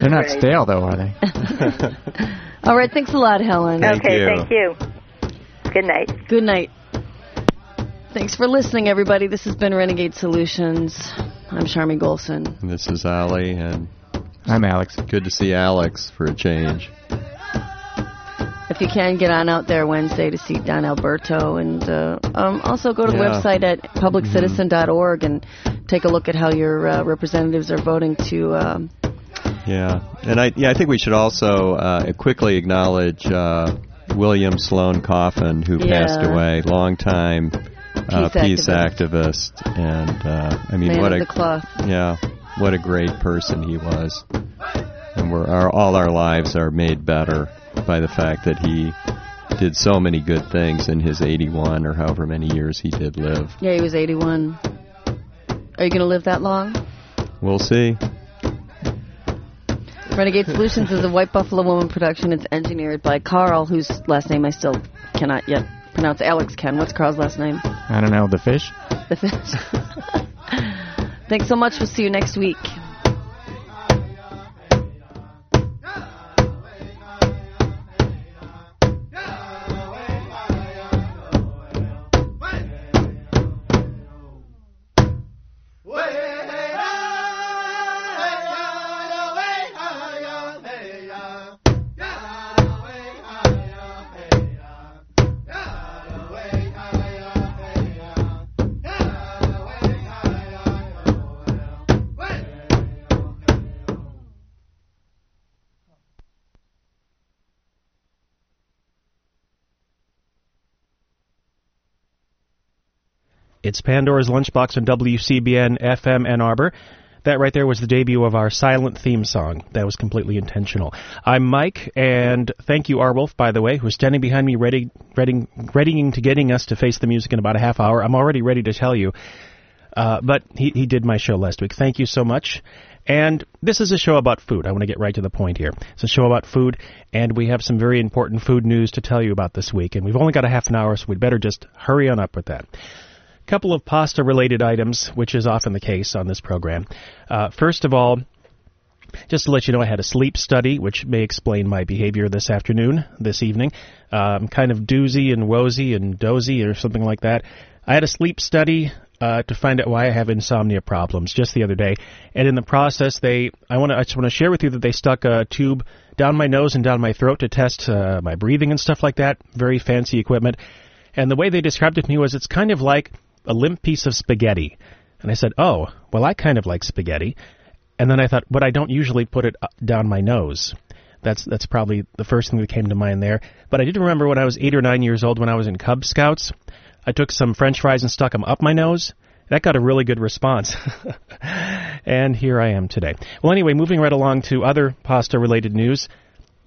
They're not Great. stale, though, are they? All right, thanks a lot, Helen. Thank okay, you. thank you. Good night. Good night. Thanks for listening, everybody. This has been Renegade Solutions. I'm Charmy Golson. And This is Ali, and I'm Alex. good to see Alex for a change. If you can, get on out there Wednesday to see Don Alberto. And uh, um, also go to the Yeah. website at publiccitizen.org and take a look at how your uh, representatives are voting to. Um, Yeah, and I yeah I think we should also uh, quickly acknowledge uh, William Sloane Coffin, who Yeah. passed away, longtime uh, Peace peace activist. activist, and uh, I mean man what a cloth. yeah what a great person he was, and we're our, all our lives are made better by the fact that he did so many good things in his 81 or however many years he did live. Yeah, he was 81. Are you going to live that long? We'll see. Renegade Solutions is a White Buffalo Woman production. It's engineered by Carl, whose last name I still cannot yet pronounce. Alex Ken. What's Carl's last name? I don't know, the fish? The fish. Thanks so much. We'll see you next week. It's Pandora's Lunchbox on WCBN FM Ann Arbor. That right there was the debut of our silent theme song. That was completely intentional. I'm Mike, and thank you, Arwolf, by the way, who's standing behind me, ready, ready, readying to getting us to face the music in about a half hour. I'm already ready to tell you. Uh, but he, he did my show last week. Thank you so much. And this is a show about food. I want to get right to the point here. It's a show about food, and we have some very important food news to tell you about this week. And we've only got a half an hour, so we'd better just hurry on up with that couple of pasta related items, which is often the case on this program. Uh, first of all, just to let you know, I had a sleep study, which may explain my behavior this afternoon, this evening. Uh, I'm kind of doozy and wozy and dozy or something like that. I had a sleep study uh, to find out why I have insomnia problems just the other day, and in the process, they I want to I just want to share with you that they stuck a tube down my nose and down my throat to test uh, my breathing and stuff like that. Very fancy equipment, and the way they described it to me was it's kind of like a limp piece of spaghetti. And I said, "Oh, well, I kind of like spaghetti." And then I thought, but I don't usually put it down my nose. That's that's probably the first thing that came to mind there. But I did remember when I was eight or nine years old, when I was in Cub Scouts, I took some French fries and stuck them up my nose. That got a really good response. and here I am today. Well, anyway, moving right along to other pasta-related news.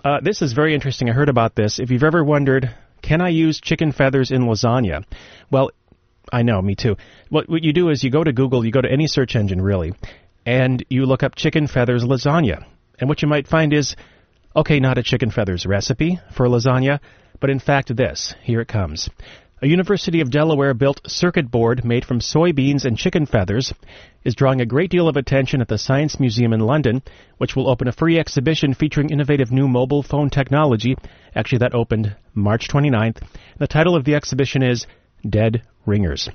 Uh, this is very interesting. I heard about this. If you've ever wondered, can I use chicken feathers in lasagna? Well, I know, me too. What, what you do is you go to Google, you go to any search engine really, and you look up chicken feathers lasagna. And what you might find is, okay, not a chicken feathers recipe for lasagna, but in fact this. Here it comes. A University of Delaware built circuit board made from soybeans and chicken feathers is drawing a great deal of attention at the Science Museum in London, which will open a free exhibition featuring innovative new mobile phone technology. Actually, that opened March 29th. The title of the exhibition is Dead Ringers.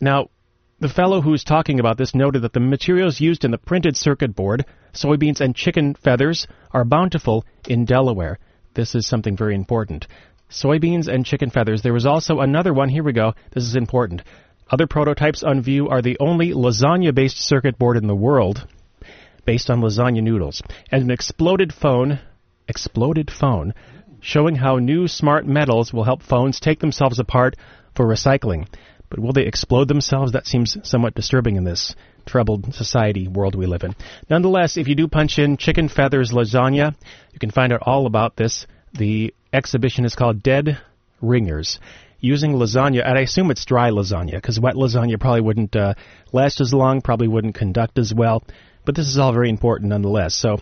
Now, the fellow who's talking about this noted that the materials used in the printed circuit board, soybeans and chicken feathers, are bountiful in Delaware. This is something very important. Soybeans and chicken feathers. There was also another one. Here we go. This is important. Other prototypes on view are the only lasagna based circuit board in the world based on lasagna noodles, and an exploded phone, exploded phone, showing how new smart metals will help phones take themselves apart for recycling. But will they explode themselves? That seems somewhat disturbing in this troubled society world we live in. Nonetheless, if you do punch in chicken feathers lasagna, you can find out all about this. The exhibition is called Dead Ringers. Using lasagna, and I assume it's dry lasagna, because wet lasagna probably wouldn't uh, last as long, probably wouldn't conduct as well. But this is all very important nonetheless. So,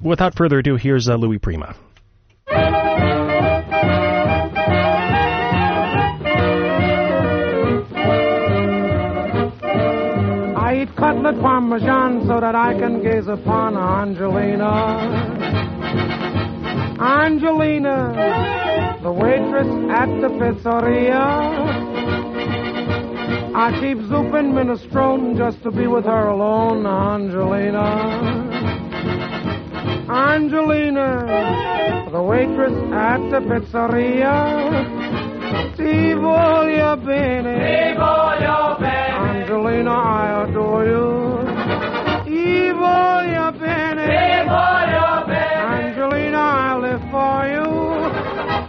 without further ado, here's uh, Louis Prima. I cut chocolate parmesan so that I can gaze upon Angelina. Angelina, the waitress at the pizzeria. I keep zooping minestrone just to be with her alone, Angelina. Angelina, the waitress at the pizzeria. Ti voglio bene. Ti voglio bene. Angelina, I adore you. Ti voglio bene. Ti voglio bene. Angelina, I live for you.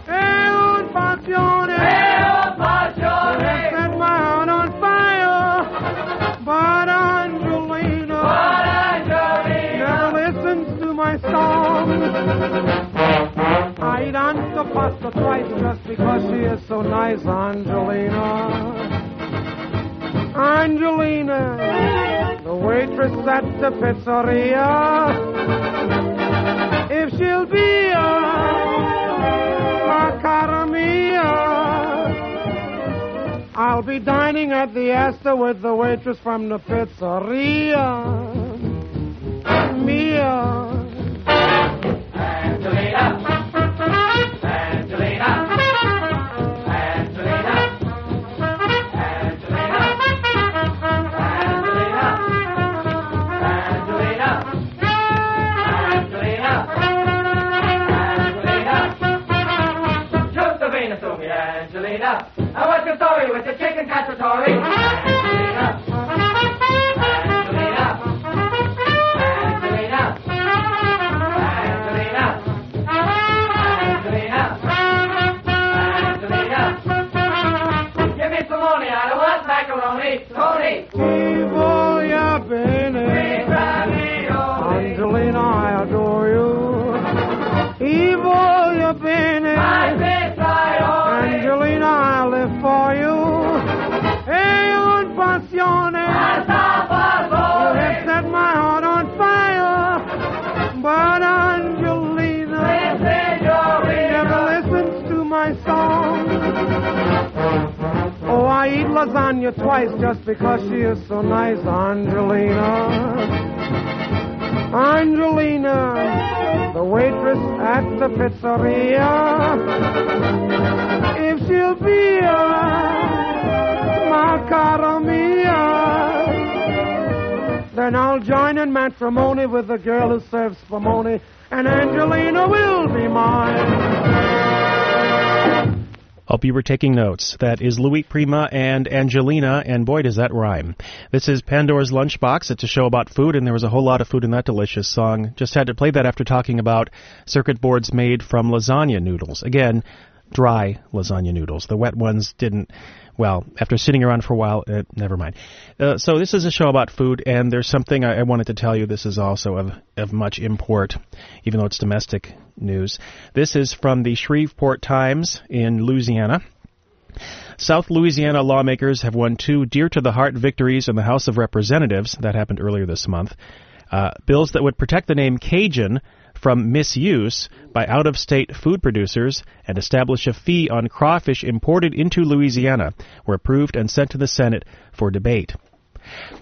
È un passione. È un passione. You set my heart on fire. But Angelina. But Angelina. Never listens to my song. I eat pasta twice just because she is so nice, Angelina. Angelina, the waitress at the pizzeria. If she'll be a, a I'll be dining at the Astor with the waitress from the pizzeria. Story with the chicken cacciatore? Twice just because she is so nice, Angelina. Angelina, the waitress at the pizzeria. If she'll be a cara mia, then I'll join in matrimony with the girl who serves spumoni, and Angelina will be mine. Hope you were taking notes. That is Louis Prima and Angelina, and boy, does that rhyme. This is Pandora's Lunchbox. It's a show about food, and there was a whole lot of food in that delicious song. Just had to play that after talking about circuit boards made from lasagna noodles. Again, dry lasagna noodles. The wet ones didn't. Well, after sitting around for a while, uh, never mind. Uh, so this is a show about food, and there's something I, I wanted to tell you. This is also of of much import, even though it's domestic news. This is from the Shreveport Times in Louisiana. South Louisiana lawmakers have won two dear to the heart victories in the House of Representatives. That happened earlier this month. Uh, bills that would protect the name Cajun from misuse by out of state food producers and establish a fee on crawfish imported into Louisiana were approved and sent to the Senate for debate.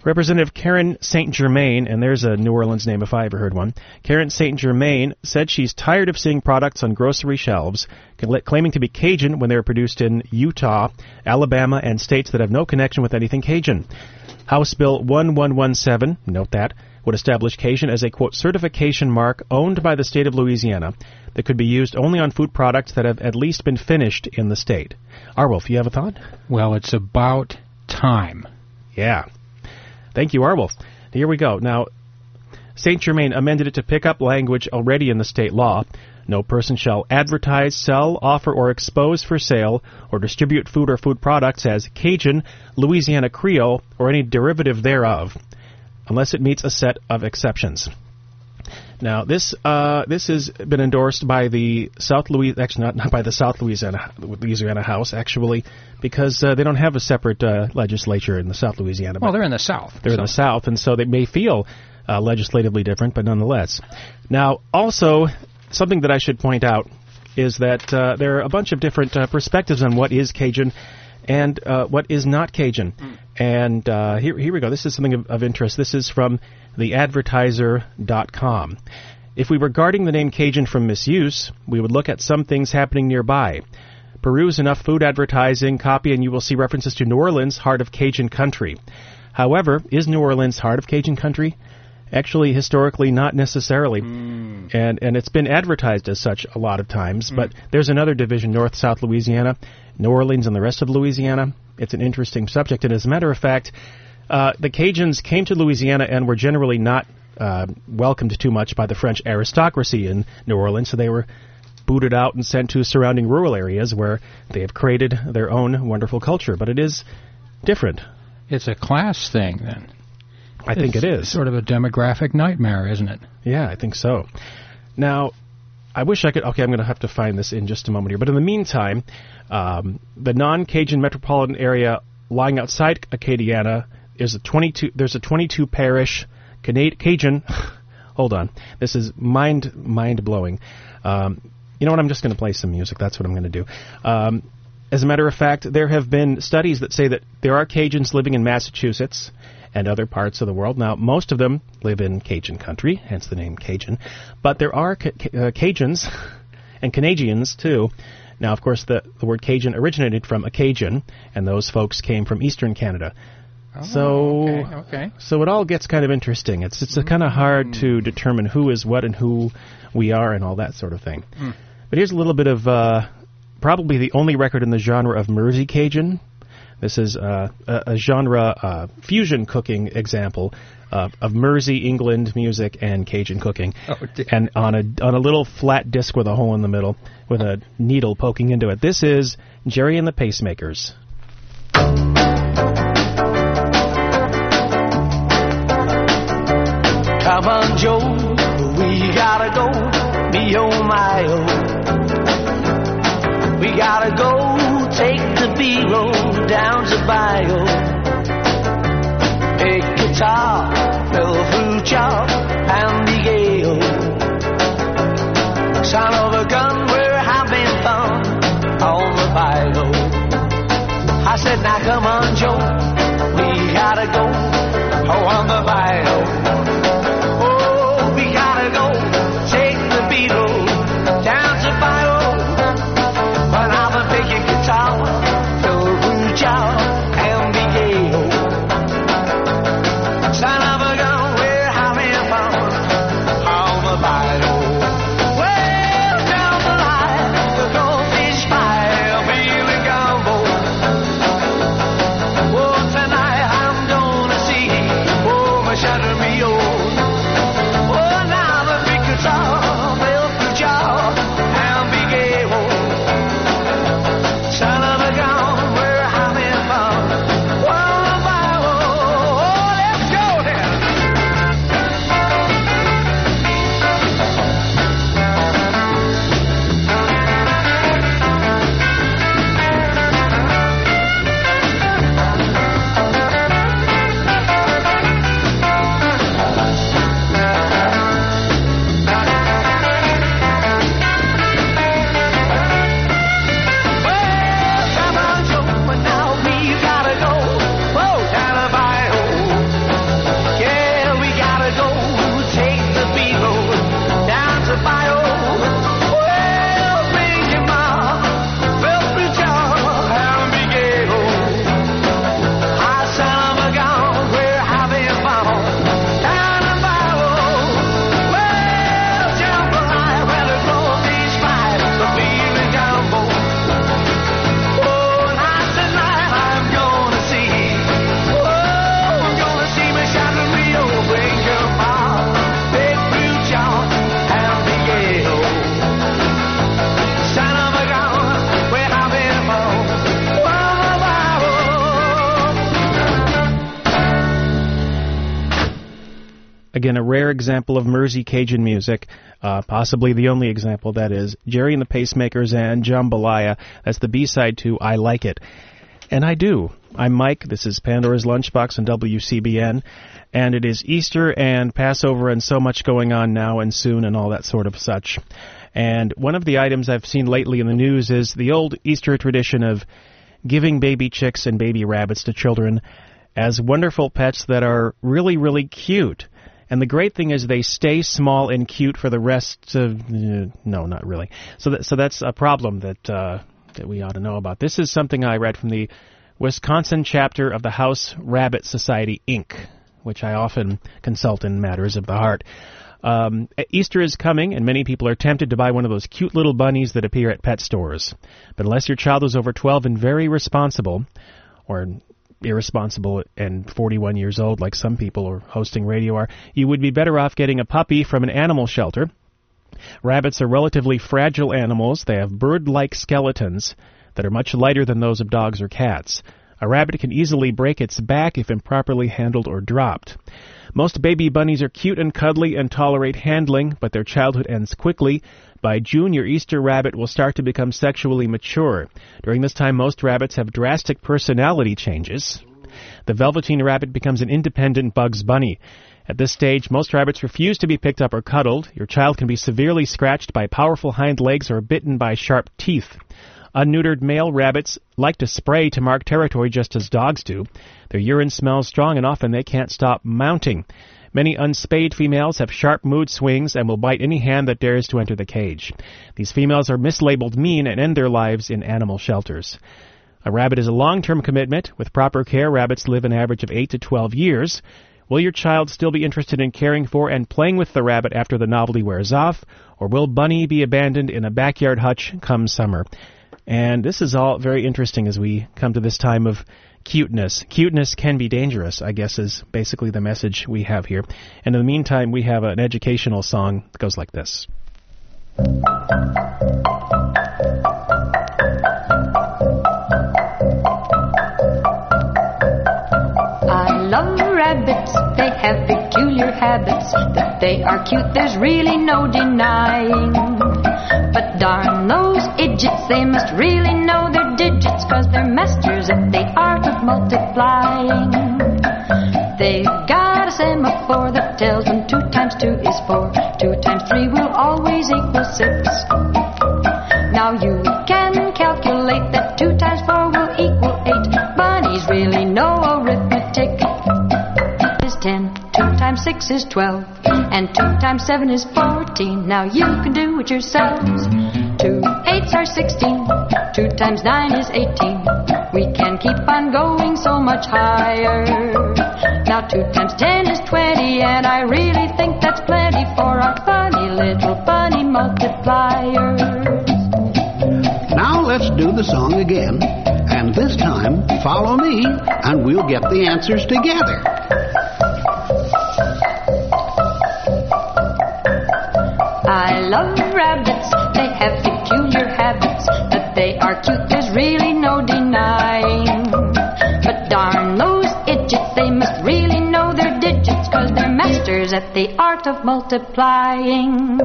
Representative Karen St. Germain, and there's a New Orleans name if I ever heard one, Karen St. Germain said she's tired of seeing products on grocery shelves claiming to be Cajun when they are produced in Utah, Alabama, and states that have no connection with anything Cajun. House Bill 1117, note that, would establish Cajun as a quote certification mark owned by the state of Louisiana that could be used only on food products that have at least been finished in the state. Arwolf, you have a thought? Well, it's about time. Yeah. Thank you, Arwolf. Here we go. Now, St. Germain amended it to pick up language already in the state law. No person shall advertise, sell, offer, or expose for sale or distribute food or food products as Cajun, Louisiana Creole, or any derivative thereof, unless it meets a set of exceptions. Now, this uh, this has been endorsed by the South Louis actually not, not by the South Louisiana Louisiana House actually because uh, they don't have a separate uh, legislature in the South Louisiana. Well, they're in the South. They're so. in the South, and so they may feel uh, legislatively different, but nonetheless. Now, also something that I should point out is that uh, there are a bunch of different uh, perspectives on what is Cajun and uh, what is not Cajun. And uh, here, here we go. This is something of, of interest. This is from theadvertiser.com. If we were guarding the name Cajun from misuse, we would look at some things happening nearby. Peruse enough food advertising copy and you will see references to New Orleans, heart of Cajun country. However, is New Orleans heart of Cajun country? Actually, historically, not necessarily, and and it's been advertised as such a lot of times. But there's another division, North South Louisiana, New Orleans, and the rest of Louisiana. It's an interesting subject, and as a matter of fact, uh, the Cajuns came to Louisiana and were generally not uh, welcomed too much by the French aristocracy in New Orleans, so they were booted out and sent to surrounding rural areas where they have created their own wonderful culture. But it is different. It's a class thing, then. I think It's. Sort of a demographic nightmare, isn't it? Yeah, I think so. Now, I wish I could. Okay, I'm going to have to find this in just a moment here. But in the meantime, um, the non-Cajun metropolitan area lying outside Acadiana is a 22. There's a 22 parish Cajun. hold on, this is mind mind blowing. Um, you know what? I'm just going to play some music. That's what I'm going to do. Um, as a matter of fact, there have been studies that say that there are Cajuns living in Massachusetts and other parts of the world. Now, most of them live in Cajun country, hence the name Cajun. But there are Ca- Ca- uh, Cajuns and Canadians too. Now, of course, the, the word Cajun originated from Acadian, and those folks came from eastern Canada. so, Oh, okay, okay. so it all gets kind of interesting. It's it's kind of hard to determine who is what and who we are and all that sort of thing. But here's a little bit of uh, probably the only record in the genre of Mersey Cajun. This is uh, a, a genre uh, fusion cooking example of, of Mersey, England music and Cajun cooking, and on a on a little flat disc with a hole in the middle with a needle poking into it. This is Gerry and the Pacemakers. Come on, Joe, we gotta go. Me oh my oh. Gotta go take the B road down to Bayou. Big guitar, chop, and the gale. Son of a gun, we're having fun on the Bayou. I said, now come on, Again, a rare example of Mersey Cajun music, uh, possibly the only example that is Gerry and the Pacemakers and Jambalaya. That's the B-side to I Like It. And I do. I'm Mike. This is Pandora's Lunchbox on WCBN. And it is Easter and Passover and so much going on now and soon and all that sort of such. And one of the items I've seen lately in the news is the old Easter tradition of giving baby chicks and baby rabbits to children as wonderful pets that are really, really cute. And the great thing is they stay small and cute for the rest of uh, no, not really. So that, so that's a problem that uh, that we ought to know about. This is something I read from the Wisconsin chapter of the House Rabbit Society Inc., which I often consult in matters of the heart. Um, Easter is coming, and many people are tempted to buy one of those cute little bunnies that appear at pet stores. But unless your child is over 12 and very responsible, or irresponsible and 41 years old, like some people are hosting radio are, you would be better off getting a puppy from an animal shelter. Rabbits are relatively fragile animals. They have bird like skeletons that are much lighter than those of dogs or cats. A rabbit can easily break its back if improperly handled or dropped. Most baby bunnies are cute and cuddly and tolerate handling, but their childhood ends quickly. By June, your Easter rabbit will start to become sexually mature. During this time, most rabbits have drastic personality changes. The Velveteen rabbit becomes an independent Bugs Bunny. At this stage, most rabbits refuse to be picked up or cuddled. Your child can be severely scratched by powerful hind legs or bitten by sharp teeth. Unneutered male rabbits like to spray to mark territory just as dogs do. Their urine smells strong and often they can't stop mounting. Many unspayed females have sharp mood swings and will bite any hand that dares to enter the cage. These females are mislabeled mean and end their lives in animal shelters. A rabbit is a long-term commitment. With proper care, rabbits live an average of 8 to 12 years. Will your child still be interested in caring for and playing with the rabbit after the novelty wears off, or will Bunny be abandoned in a backyard hutch come summer? And this is all very interesting as we come to this time of cuteness. Cuteness can be dangerous, I guess, is basically the message we have here. And in the meantime, we have an educational song that goes like this. I love rabbits, they have peculiar habits. That they are cute, there's really no denying. But darn those idiots, they must really know their digits, cause they're masters at the art of multiplying. They've got a semaphore that tells them two times two is four, two times three will always equal six. Now you can calculate that two times four will equal eight. Bunnies really know arithmetic. Is ten, two times six is twelve, and two times seven is fourteen. Now you can do it yourselves. Two eights are sixteen, two times nine is eighteen. We can keep on going so much higher. Now two times ten is twenty, and I really think that's plenty for our funny little bunny multipliers. Now let's do the song again. And this time, follow me, and we'll get the answers together. I love rabbits, they have peculiar habits. They are cute, there's really no denying. But darn those idiots, they must really know their digits, cause they're masters at the art of multiplying.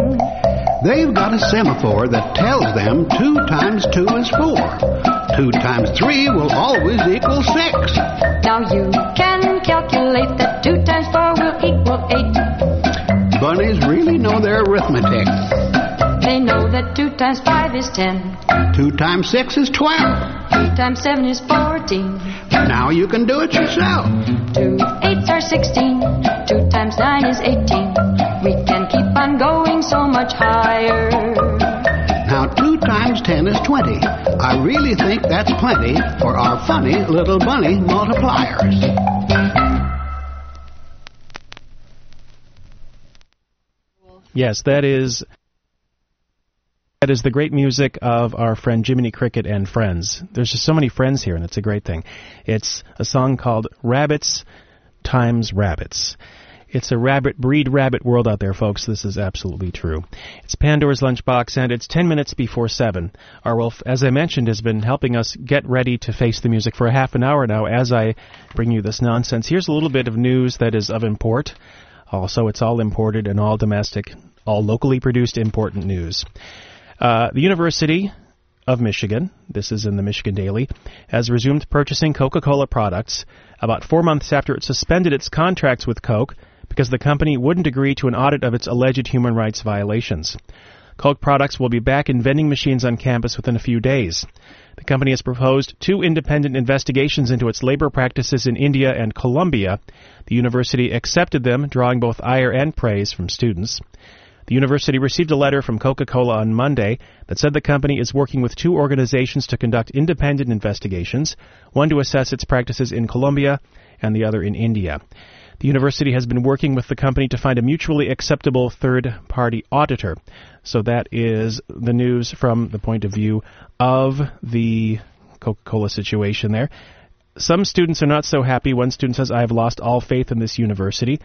They've got a semaphore that tells them two times two is four. Two times three will always equal six. Now you can calculate that two times four will equal eight. Bunnies really know their arithmetic. They know that two times five is ten. Two times six is twelve. Two times seven is fourteen. Now you can do it yourself. Two eights are sixteen. Two times nine is eighteen. We can keep on going so much higher. Now two times ten is twenty. I really think that's plenty for our funny little bunny multipliers. Yes, that is that is the great music of our friend Jiminy Cricket and Friends. There's just so many friends here, and it's a great thing. It's a song called Rabbits Times Rabbits. It's a rabbit breed rabbit world out there, folks. This is absolutely true. It's Pandora's Lunchbox, and it's 10 minutes before 7. Our Wolf, as I mentioned, has been helping us get ready to face the music for a half an hour now as I bring you this nonsense. Here's a little bit of news that is of import. Also, it's all imported and all domestic, all locally produced important news. Uh, the University of Michigan, this is in the Michigan Daily, has resumed purchasing Coca Cola products about four months after it suspended its contracts with Coke because the company wouldn't agree to an audit of its alleged human rights violations. Coke products will be back in vending machines on campus within a few days. The company has proposed two independent investigations into its labor practices in India and Colombia. The university accepted them, drawing both ire and praise from students. The university received a letter from Coca Cola on Monday that said the company is working with two organizations to conduct independent investigations, one to assess its practices in Colombia and the other in India. The university has been working with the company to find a mutually acceptable third party auditor. So that is the news from the point of view of the Coca Cola situation there. Some students are not so happy. One student says, I have lost all faith in this university.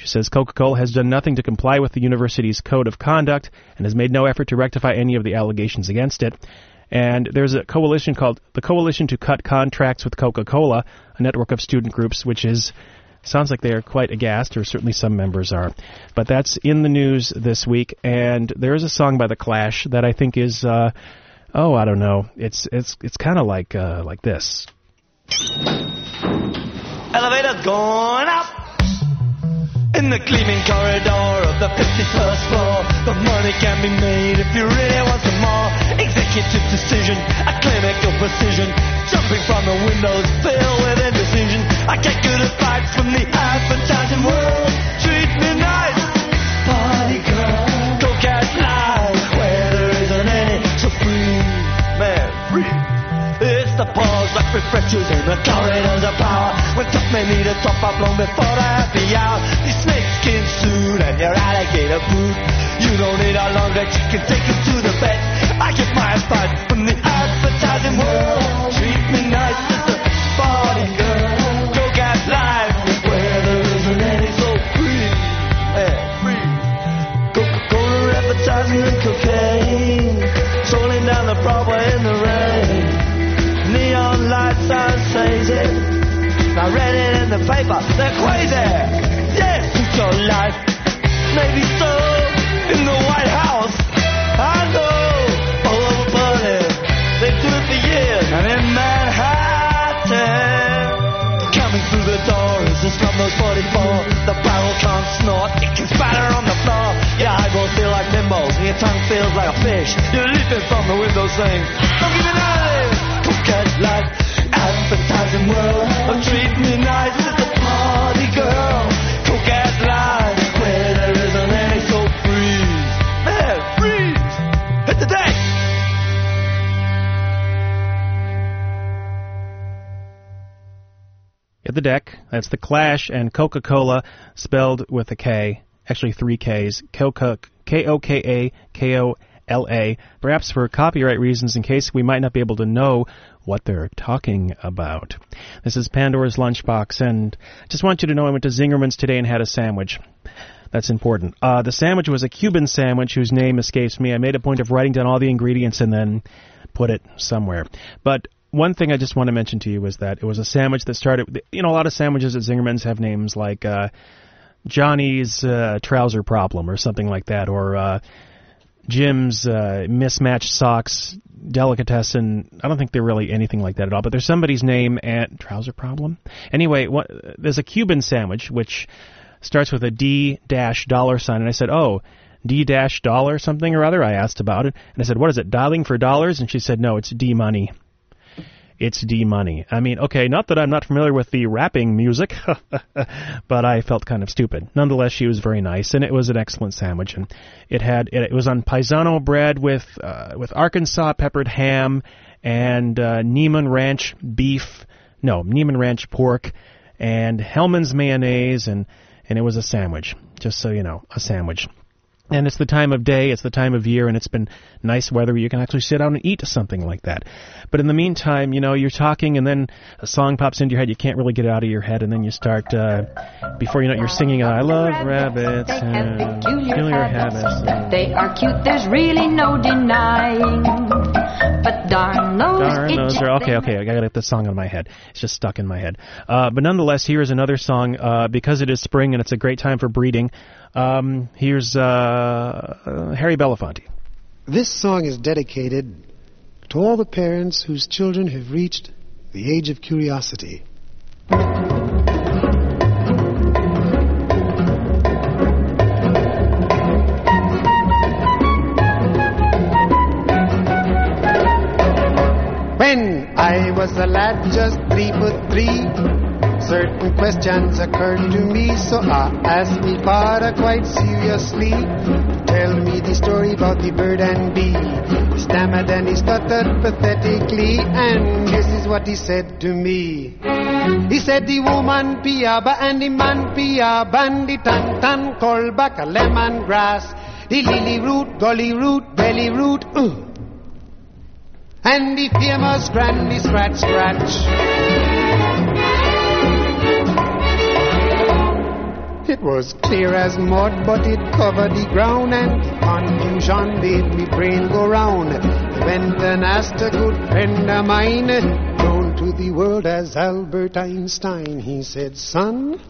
She says Coca Cola has done nothing to comply with the university's code of conduct and has made no effort to rectify any of the allegations against it. And there's a coalition called the Coalition to Cut Contracts with Coca Cola, a network of student groups, which is sounds like they are quite aghast, or certainly some members are. But that's in the news this week, and there is a song by the Clash that I think is, uh, oh, I don't know, it's it's it's kind of like uh, like this. Elevator up in the gleaming corridor of the 51st floor. The money can be made if you really want some more. Executive decision, a clinical precision. Jumping from the windows filled with indecision. I get good advice from the advertising world. Treat me nice, party girl. Go get live where there isn't any. So free, man, free. It's the pause like refreshers in the corridors of power. When top men need a top up long before the happy your alligator boot. You don't need a long legs, you can take it to the bed. I get my advice from the advertising world. Treat me nice as a party girl. Go get live where there isn't any so free. Yeah, free. Coca-Cola advertising and cocaine. Strolling down the Broadway in the rain. Neon lights are crazy. I read it in the paper, they're crazy. Yes, it's your life. Maybe so in the White House. I know all over Berlin. They do it for years. And in Manhattan, coming through the door is the Slumdog 44. The barrel can't snort, it can spatter on the floor. Your eyeballs feel like nimbles, and your tongue feels like a fish. You're leaping from the window saying, Don't give me none the deck, that's the Clash and Coca Cola, spelled with a K, actually three Ks, Coca, K O K A K O L A, perhaps for copyright reasons in case we might not be able to know what they're talking about. This is Pandora's Lunchbox, and I just want you to know I went to Zingerman's today and had a sandwich. That's important. Uh, the sandwich was a Cuban sandwich whose name escapes me. I made a point of writing down all the ingredients and then put it somewhere. But one thing I just want to mention to you was that it was a sandwich that started. You know, a lot of sandwiches at Zingerman's have names like uh, Johnny's uh, trouser problem or something like that, or uh, Jim's uh, mismatched socks delicatessen. I don't think they're really anything like that at all. But there's somebody's name and trouser problem. Anyway, what, there's a Cuban sandwich which starts with a D dash dollar sign, and I said, oh. D dash dollar something or other. I asked about it, and I said, "What is it? Dialing for dollars?" And she said, "No, it's D money." It's D Money. I mean, okay, not that I'm not familiar with the rapping music, but I felt kind of stupid. Nonetheless, she was very nice, and it was an excellent sandwich. And it had it, was on paisano bread with uh, with Arkansas peppered ham and uh, Niman Ranch beef, no Niman Ranch pork, and Hellmann's mayonnaise, and and it was a sandwich. Just so you know, a sandwich. And it's the time of day, it's the time of year, and it's been nice weather where you can actually sit down and eat something like that. But in the meantime, you know, you're talking and then a song pops into your head, you can't really get it out of your head, and then you start, uh, before you know it, you're singing, I love rabbits, They have peculiar, peculiar habits. habits. They are cute, there's really no denying. But darn those Darn, those idiots, are okay. Okay, I gotta get the song on my head. It's just stuck in my head. Uh, but nonetheless, here is another song uh, because it is spring and it's a great time for breeding. Um, here's uh, uh, Harry Belafonte. This song is dedicated to all the parents whose children have reached the age of curiosity. I was a lad just three foot three. Certain questions occurred to me, so I asked me father quite seriously tell me the story about the bird and bee. He stammered and he stuttered pathetically, and this is what he said to me. He said the woman piaba and the man piaba and the tan tan call back a lemon grass, the lily root, gully root, belly root, uh, and the famous granny scratch scratch. It was clear as mud, but it covered the ground, and confusion made me brain go round. Went and asked a good friend of mine, known to the world as Albert Einstein. He said, Son,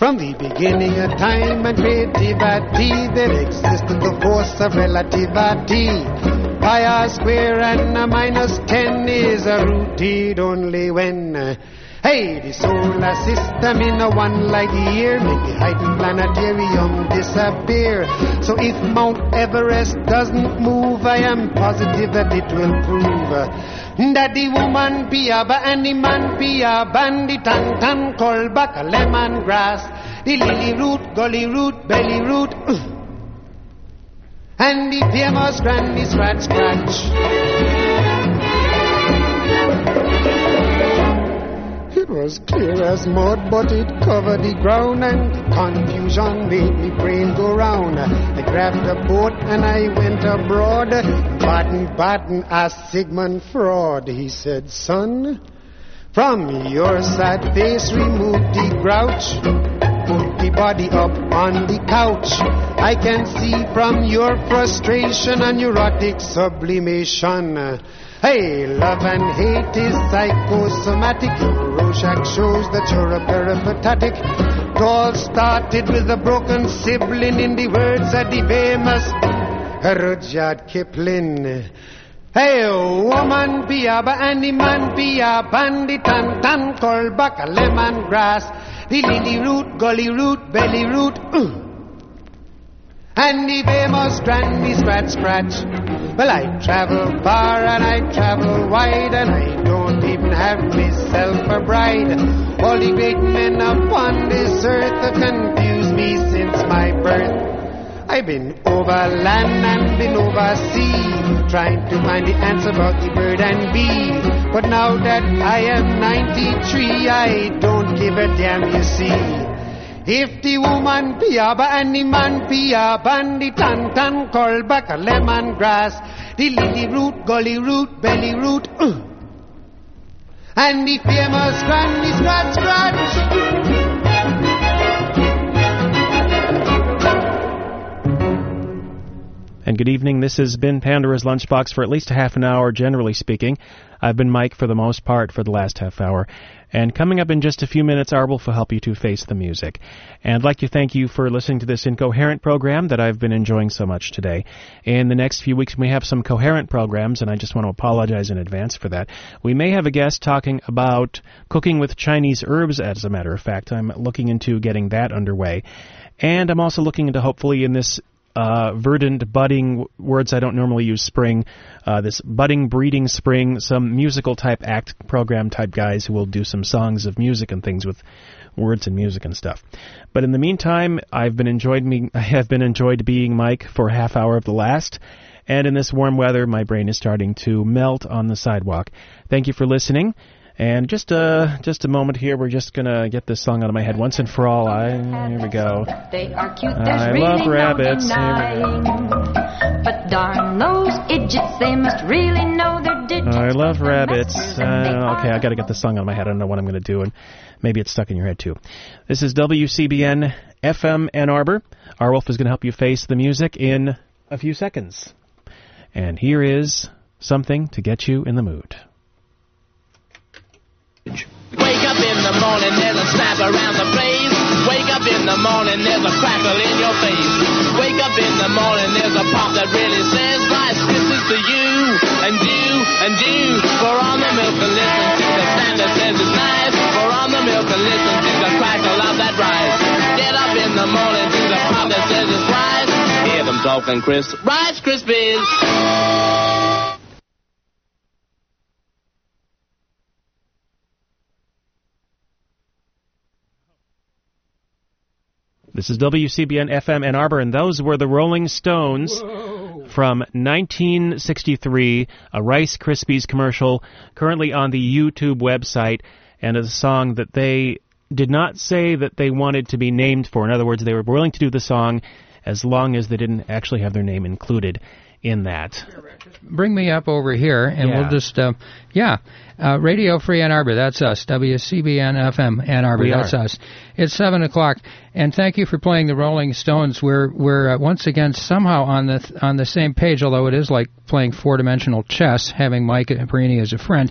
from the beginning of time and creativity, there existed the force of relativity. Pi r square and a minus ten is a rooted only when. Hey, the solar system in a one light year make the hidden planetarium disappear. So if Mount Everest doesn't move, I am positive that it will prove that the woman piaba and the man piaba and tan tan call back a lemon grass, the lily root, gully root, belly root. and the famous granny scratch scratch. Was clear as mud, but it covered the ground, and confusion made me brain go round. I grabbed a boat and I went abroad. Baden, Baden asked Sigmund Freud. He said, Son, from your sad face remove the grouch. Put the body up on the couch. I can see from your frustration and neurotic sublimation. Hey, love and hate is psychosomatic. Rorschach shows that you're a peripatetic. It all started with a broken sibling in the words of the famous Rudyard Kipling. Hey, woman be piaba and the man piaba and the tan tan call back a lemon grass. The lily root, gully root, belly root, uh. The famous granny scratch scratch. Well, I travel far and I travel wide, and I don't even have myself a bride. All the great men upon this earth have confused me since my birth. I've been over land and been over sea, trying to find the answer about the bird and bee. But now that I am 93, I don't give a damn, you see. If the woman piaba and the man piaba and the tan tan call back a lemon grass, the lily root, gully root, belly root, uh, and the famous granny scratch scratch. And good evening. This has been Pandora's Lunchbox for at least a half an hour, generally speaking. I've been Mike for the most part for the last half hour. And coming up in just a few minutes, Arbel will help you to face the music. And I'd like to thank you for listening to this incoherent program that I've been enjoying so much today. In the next few weeks, we have some coherent programs, and I just want to apologize in advance for that. We may have a guest talking about cooking with Chinese herbs, as a matter of fact. I'm looking into getting that underway. And I'm also looking into hopefully in this uh, verdant, budding words I don't normally use. Spring, uh, this budding, breeding spring. Some musical type act program type guys who will do some songs of music and things with words and music and stuff. But in the meantime, I've been enjoyed me. I have been enjoyed being Mike for a half hour of the last. And in this warm weather, my brain is starting to melt on the sidewalk. Thank you for listening. And just a just a moment here, we're just gonna get this song out of my head once and for all. I here we go. They are cute, there's I really love no rabbits. Here we denying. But darn those idiots, they must really know their digits. I love rabbits. Uh, okay, I got to get the song out of my head. I don't know what I'm going to do, and maybe it's stuck in your head too. This is WCBN FM Ann Arbor. Our Wolf is going to help you face the music in a few seconds. And here is something to get you in the mood. Wake up in the morning, there's a snap around the place. Wake up in the morning, there's a crackle in your face. Wake up in the morning, there's a pop that really says, Rice Krispies to you, and you, and you. For on the milk and listen to the sound that says it's nice. For on the milk and listen to the crackle of that rice. Get up in the morning to the pop that says it's rice. Hear them talking crisp, Rice Krispies. This is WCBN FM Ann Arbor, and those were the Rolling Stones from 1963, a Rice Krispies commercial currently on the YouTube website, and a song that they did not say that they wanted to be named for. In other words, they were willing to do the song as long as they didn't actually have their name included in that. Bring me up over here, and Yeah. we'll just, uh, yeah, uh, Radio Free Ann Arbor, that's us. WCBN FM Ann Arbor, We that's are. us. It's seven o'clock, and thank you for playing the Rolling Stones. We're we're uh, once again somehow on the th- on the same page, although it is like playing four dimensional chess, having Mike Perini as a friend.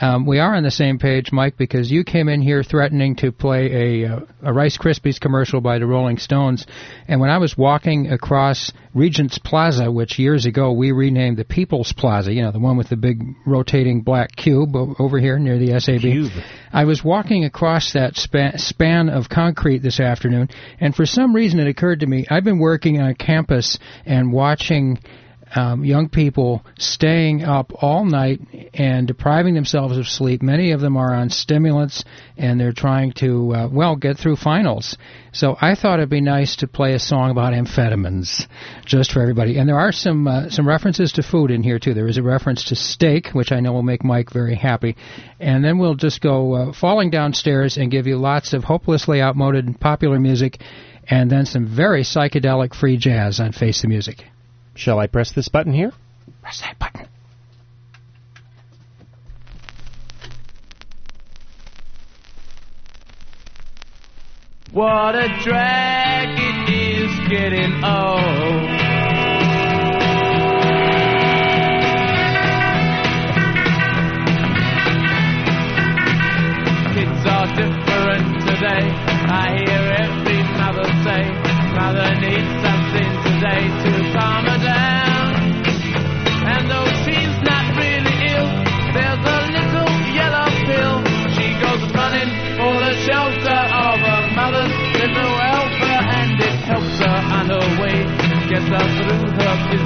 Um, we are on the same page, Mike, because you came in here threatening to play a, uh, a Rice Krispies commercial by the Rolling Stones, and when I was walking across Regent's Plaza, which years ago we renamed the People's Plaza, you know, the one with the big rotating black cube over here near the SAB. Cube. I was walking across that span, span of concrete this afternoon, and for some reason it occurred to me I've been working on campus and watching um, young people staying up all night and depriving themselves of sleep. Many of them are on stimulants and they're trying to, uh, well, get through finals. So I thought it'd be nice to play a song about amphetamines just for everybody. And there are some uh, some references to food in here too. There is a reference to steak, which I know will make Mike very happy. And then we'll just go uh, falling downstairs and give you lots of hopelessly outmoded popular music and then some very psychedelic free jazz on Face the Music. Shall I press this button here? Press that button. What a drag it is getting old.